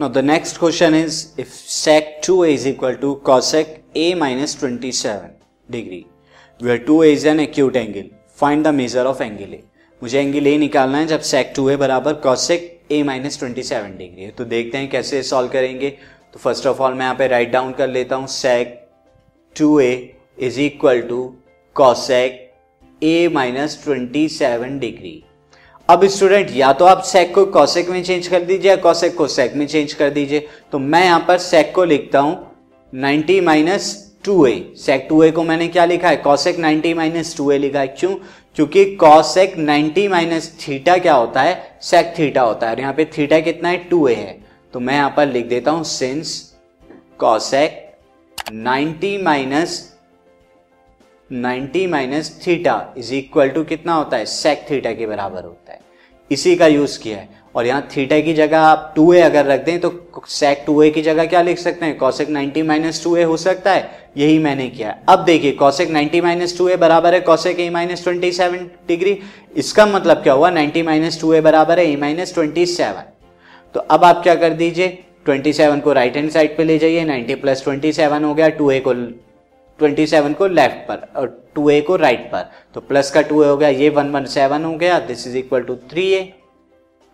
Now, the next question is, if sec 2a is equal to cosec a minus 27 degree, where 2a is an acute angle, find the measure of angle a. मुझे angle A निकालना है जब two A बराबर cosec A minus twenty seven degree है। तो देखते हैं कैसे सॉल्व करेंगे। तो फ़र्स्ट ऑफ़ ऑल मैं यहाँ पे राइट डाउन कर लेता हूँ two A is equal to cosec A minus twenty seven degree अब स्टूडेंट या तो आप सेक को कॉसेक में चेंज कर दीजिए या कॉसेक को सेक में चेंज कर दीजिए। तो मैं यहाँ पर सेक को लिखता हूँ 90 minus two A sec two A को मैंने क्या लिखा है? कॉसेक 90 माइनस टू ए लिखा है। क्यों? क्योंकि कॉसेक 90 माइनस थीटा क्या होता है? सेक थीटा होता है। और यहाँ पे थीटा कितना है? टू ए है। तो मैं यहाँ पर लिख देता हूँ since cosec 90 minus 90 minus theta is equal to कितना होता है? सेक थीटा के बराबर होता है। इसी का यूज़ किया है। और यहाँ थीटा की जगह आप टू ए अगर रख दें तो सेक टू ए की जगह क्या लिख सकते हैं? कॉसेक 90 माइनस टू ए हो सकता है। यही मैंने किया है। अब देखिए कॉसेक 90 माइनस टू ए बराबर है cosec A minus twenty seven degree. इसका मतलब क्या हुआ? 90 माइनस टू ए बराबर है ए माइनस ट्वेंटी सेवन तो अब आप क्या कर दीजिए? 27 को राइट हैंड साइड पे ले जाइए। 90 प्लस ट्वेंटी सेवन हो गया। टू ए को 27 को लेफ़्ट पर और 2a को राइट पर। तो प्लस का 2a हो गया, ये 117 हो गया this is equal to 3a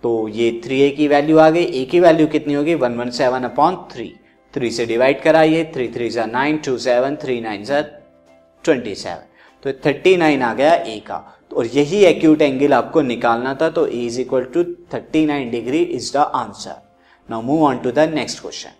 तो ये 3a की वैल्यू आ गई, a की वैल्यू कितनी होगी? 117 सेवन अपॉन थ्री थ्री से डिवाइड कराइए थ्री थ्री सा nine two seven three nine सा ट्वेंटी सेवन तो थर्टी नाइन आ गया ए का। तो और यही एक्यूट एंगल आपको निकालना था तो A is equal to thirty nine degree is the answer now move on to the next question